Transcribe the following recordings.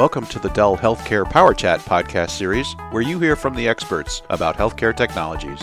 Welcome to the Dell Healthcare Power Chat podcast series, where you hear from the experts about healthcare technologies.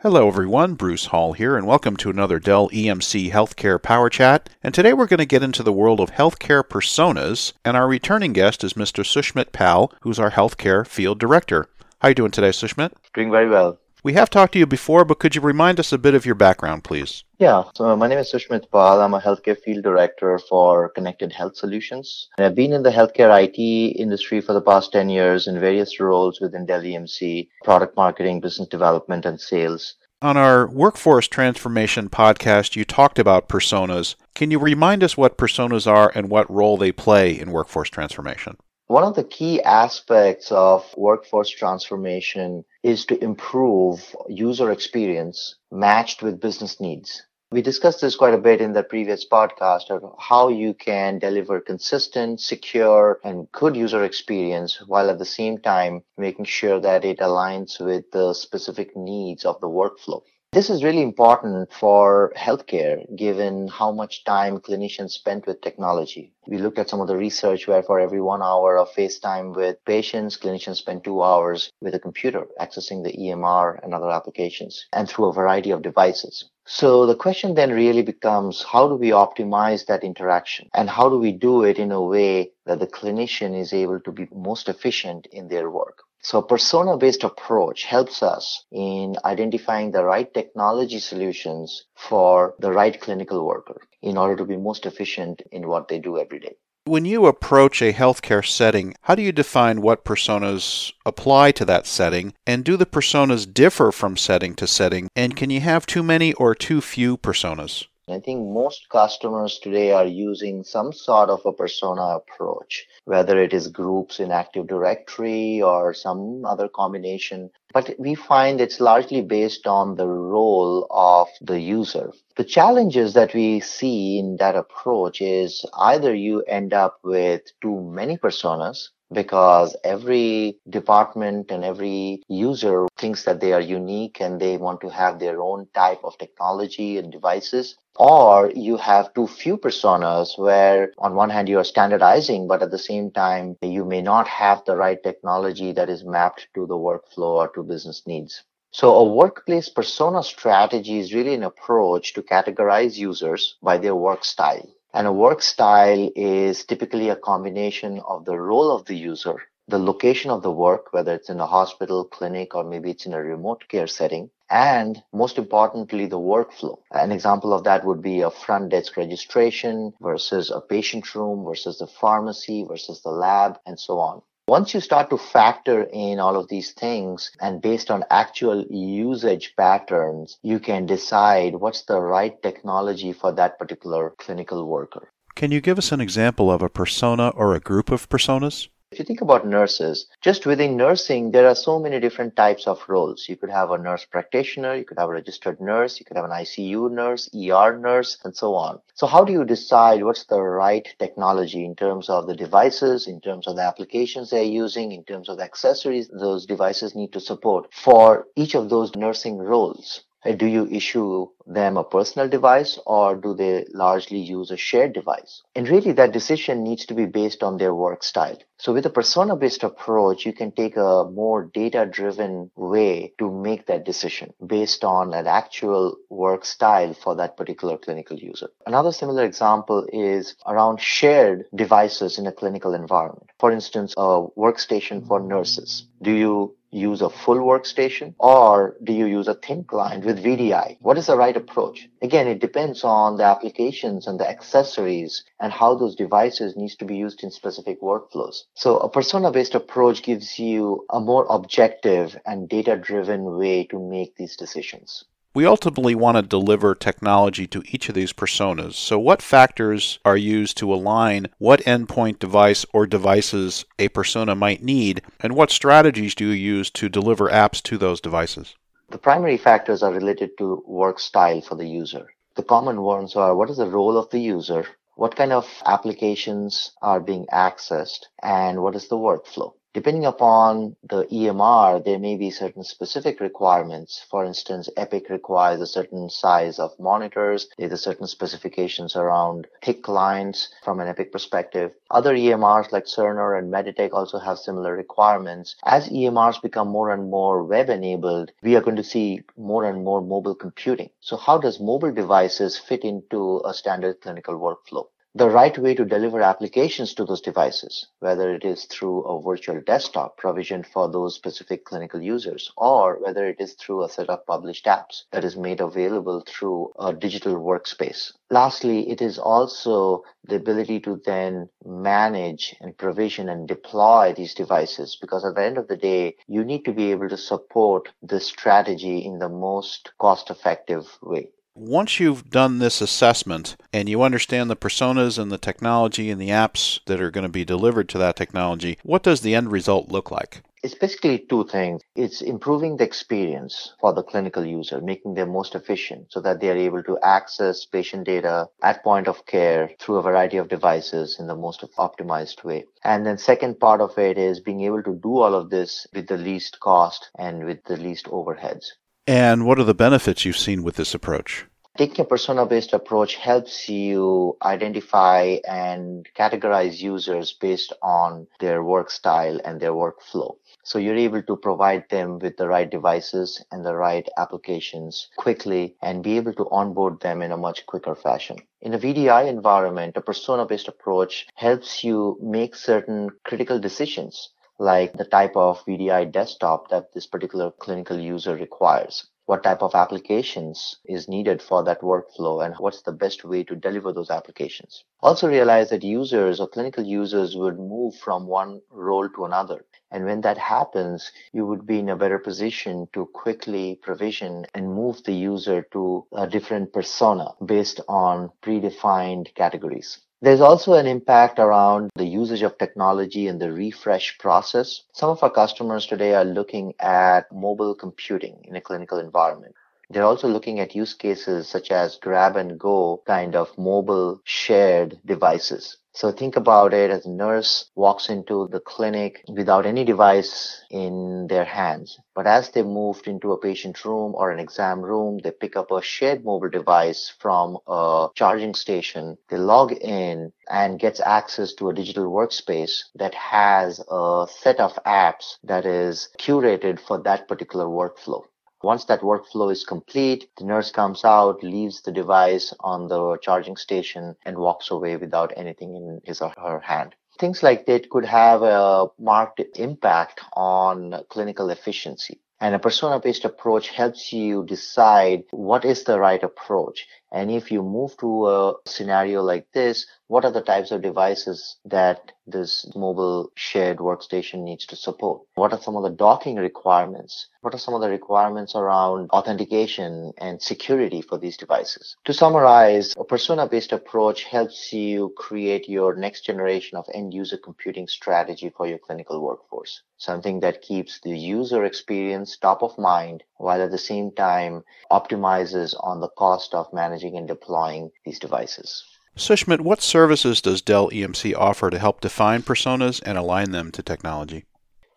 Hello, everyone. Bruce Hall here, and welcome to another Dell EMC Healthcare Power Chat. And today we're going to get into the world of healthcare personas, and our returning guest is Mr. Sushmit Pal, who's our healthcare field director. How are you doing today, Sushmit? Doing very well. We have talked to you before, but could you remind us a bit of your background, please? Yeah, so my name is Sushmit Pal. I'm a healthcare field director for Connected Health Solutions. And I've been in the healthcare IT industry for the past 10 years in various roles within Dell EMC, product marketing, business development, and sales. On our Workforce Transformation podcast, you talked about personas. Can you remind us what personas are and what role they play in workforce transformation? One of the key aspects of workforce transformation is to improve user experience matched with business needs. We discussed this quite a bit in the previous podcast of how you can deliver consistent, secure, and good user experience while at the same time making sure that it aligns with the specific needs of the workflow. This is really important for healthcare given how much time clinicians spend with technology. We looked at some of the research where for every one hour of FaceTime with patients, clinicians spend two hours with a computer accessing the EMR and other applications and through a variety of devices. So the question then really becomes how do we optimize that interaction and how do we do it in a way that the clinician is able to be most efficient in their work? So persona based approach helps us in identifying the right technology solutions for the right clinical worker in order to be most efficient in what they do every day. When you approach a healthcare setting, how do you define what personas apply to that setting? And do the personas differ from setting to setting? And can you have too many or too few personas? I think most customers today are using some sort of a persona approach, whether it is groups in Active Directory or some other combination. But we find it's largely based on the role of the user. The challenges that we see in that approach is either you end up with too many personas because every department and every user thinks that they are unique and they want to have their own type of technology and devices. Or you have too few personas where on one hand you are standardizing, but at the same time you may not have the right technology that is mapped to the workflow or to business needs. So a workplace persona strategy is really an approach to categorize users by their work style. And a work style is typically a combination of the role of the user, the location of the work, whether it's in a hospital, clinic, or maybe it's in a remote care setting, and most importantly, the workflow. An example of that would be a front desk registration versus a patient room versus the pharmacy versus the lab and so on. Once you start to factor in all of these things and based on actual usage patterns, you can decide what's the right technology for that particular clinical worker. Can you give us an example of a persona or a group of personas? If you think about nurses, just within nursing, there are so many different types of roles. You could have a nurse practitioner, you could have a registered nurse, you could have an ICU nurse, ER nurse, and so on. So how do you decide what's the right technology in terms of the devices, in terms of the applications they're using, in terms of the accessories those devices need to support for each of those nursing roles? Do you issue them a personal device or do they largely use a shared device? And really that decision needs to be based on their work style. So with a persona based approach, you can take a more data driven way to make that decision based on an actual work style for that particular clinical user. Another similar example is around shared devices in a clinical environment. For instance, a workstation for nurses. Do you use a full workstation or do you use a thin client with VDI? What is the right approach? Again, it depends on the applications and the accessories and how those devices needs to be used in specific workflows. So a persona based approach gives you a more objective and data driven way to make these decisions. We ultimately want to deliver technology to each of these personas. So, what factors are used to align what endpoint device or devices a persona might need, and what strategies do you use to deliver apps to those devices? The primary factors are related to work style for the user. The common ones are what is the role of the user, what kind of applications are being accessed, and what is the workflow. Depending upon the EMR, there may be certain specific requirements. For instance, Epic requires a certain size of monitors. There's a certain specifications around thick clients from an Epic perspective. Other EMRs like Cerner and Meditech also have similar requirements. As EMRs become more and more web enabled, we are going to see more and more mobile computing. So how does mobile devices fit into a standard clinical workflow? The right way to deliver applications to those devices, whether it is through a virtual desktop provisioned for those specific clinical users, or whether it is through a set of published apps that is made available through a digital workspace. Lastly, it is also the ability to then manage and provision and deploy these devices because at the end of the day, you need to be able to support this strategy in the most cost effective way. Once you've done this assessment and you understand the personas and the technology and the apps that are going to be delivered to that technology, what does the end result look like? It's basically two things. It's improving the experience for the clinical user, making them most efficient so that they are able to access patient data at point of care through a variety of devices in the most optimized way. And then second part of it is being able to do all of this with the least cost and with the least overheads. And what are the benefits you've seen with this approach? Taking a persona based approach helps you identify and categorize users based on their work style and their workflow. So you're able to provide them with the right devices and the right applications quickly and be able to onboard them in a much quicker fashion. In a VDI environment, a persona based approach helps you make certain critical decisions like the type of VDI desktop that this particular clinical user requires. What type of applications is needed for that workflow and what's the best way to deliver those applications. Also realize that users or clinical users would move from one role to another. And when that happens, you would be in a better position to quickly provision and move the user to a different persona based on predefined categories. There's also an impact around the usage of technology and the refresh process. Some of our customers today are looking at mobile computing in a clinical environment. They're also looking at use cases such as grab and go kind of mobile shared devices. So think about it as a nurse walks into the clinic without any device in their hands. But as they moved into a patient room or an exam room, they pick up a shared mobile device from a charging station. They log in and gets access to a digital workspace that has a set of apps that is curated for that particular workflow. Once that workflow is complete, the nurse comes out, leaves the device on the charging station, and walks away without anything in his or her hand. Things like that could have a marked impact on clinical efficiency. And a persona based approach helps you decide what is the right approach. And if you move to a scenario like this, what are the types of devices that this mobile shared workstation needs to support? What are some of the docking requirements? What are some of the requirements around authentication and security for these devices? To summarize, a persona based approach helps you create your next generation of end user computing strategy for your clinical workforce. Something that keeps the user experience top of mind while at the same time optimizes on the cost of managing and deploying these devices. Sushmit, what services does Dell EMC offer to help define personas and align them to technology?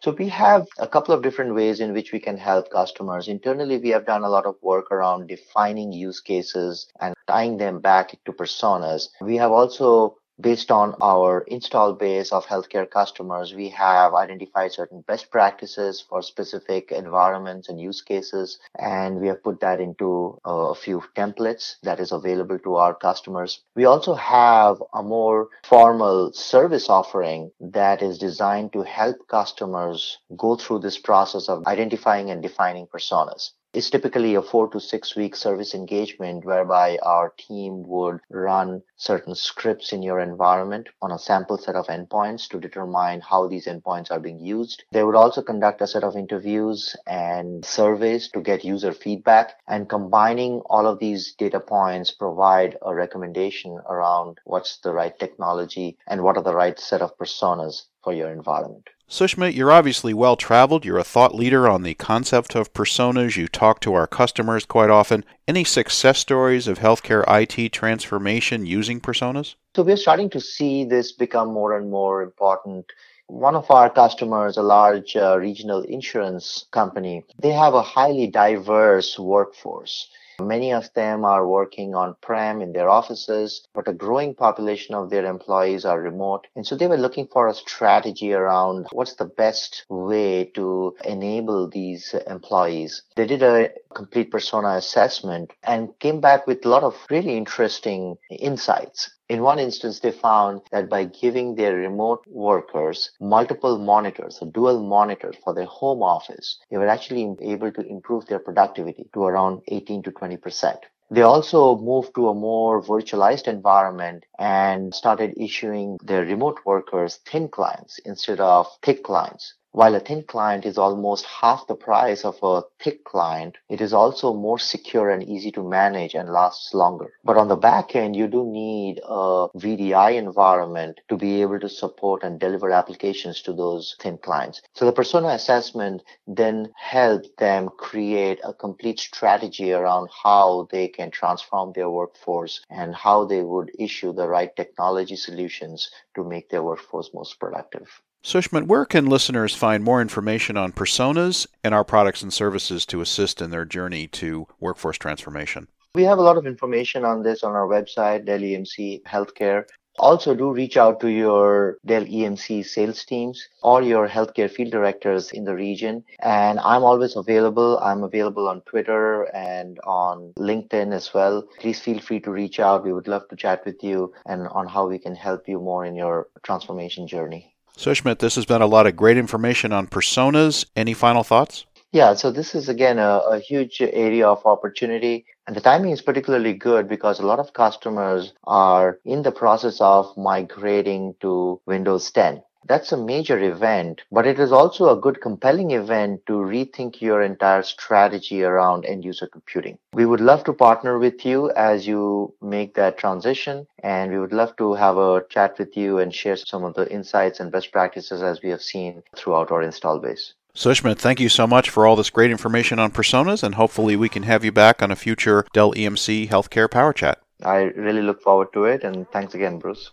So we have a couple of different ways in which we can help customers. Internally, we have done a lot of work around defining use cases and tying them back to personas. We have also based on our install base of healthcare customers, we have identified certain best practices for specific environments and use cases. And we have put that into a few templates that is available to our customers. We also have a more formal service offering that is designed to help customers go through this process of identifying and defining personas. It's typically a four to six week service engagement whereby our team would run certain scripts in your environment on a sample set of endpoints to determine how these endpoints are being used. They would also conduct a set of interviews and surveys to get user feedback and combining all of these data points provide a recommendation around what's the right technology and what are the right set of personas for your environment. Sushmit, you're obviously well traveled. You're a thought leader on the concept of personas. You talk to our customers quite often. Any success stories of healthcare IT transformation using personas? So we're starting to see this become more and more important one of our customers, a large uh, regional insurance company, they have a highly diverse workforce. Many of them are working on prem in their offices, but a growing population of their employees are remote. And so they were looking for a strategy around what's the best way to enable these employees. They did a complete persona assessment and came back with a lot of really interesting insights. In one instance, they found that by giving their remote workers multiple monitors, a dual monitor for their home office, they were actually able to improve their productivity to around 18 to 20 percent. They also moved to a more virtualized environment and started issuing their remote workers thin clients instead of thick clients. While a thin client is almost half the price of a thick client, it is also more secure and easy to manage and lasts longer. But on the back end, you do need a VDI environment to be able to support and deliver applications to those thin clients. So the persona assessment then helped them create a complete strategy around how they can transform their workforce and how they would issue the right technology solutions to make their workforce most productive. Sushmit, where can listeners find more information on personas and our products and services to assist in their journey to workforce transformation? We have a lot of information on this on our website, Dell EMC Healthcare. Also, do reach out to your Dell EMC sales teams or your healthcare field directors in the region. And I'm always available. I'm available on Twitter and on LinkedIn as well. Please feel free to reach out. We would love to chat with you and on how we can help you more in your transformation journey. Sushmit, this has been a lot of great information on personas. Any final thoughts? Yeah, so this is again a, a, huge area of opportunity. And the timing is particularly good because a lot of customers are in the process of migrating to Windows 10. That's a major event, but it is also a good compelling event to rethink your entire strategy around end user computing. We would love to partner with you as you make that transition, and we would love to have a chat with you and share some of the insights and best practices as we have seen throughout our install base. Sushmit, thank you so much for all this great information on personas, and hopefully we can have you back on a future Dell EMC Healthcare Power Chat. I really look forward to it, and thanks again, Bruce.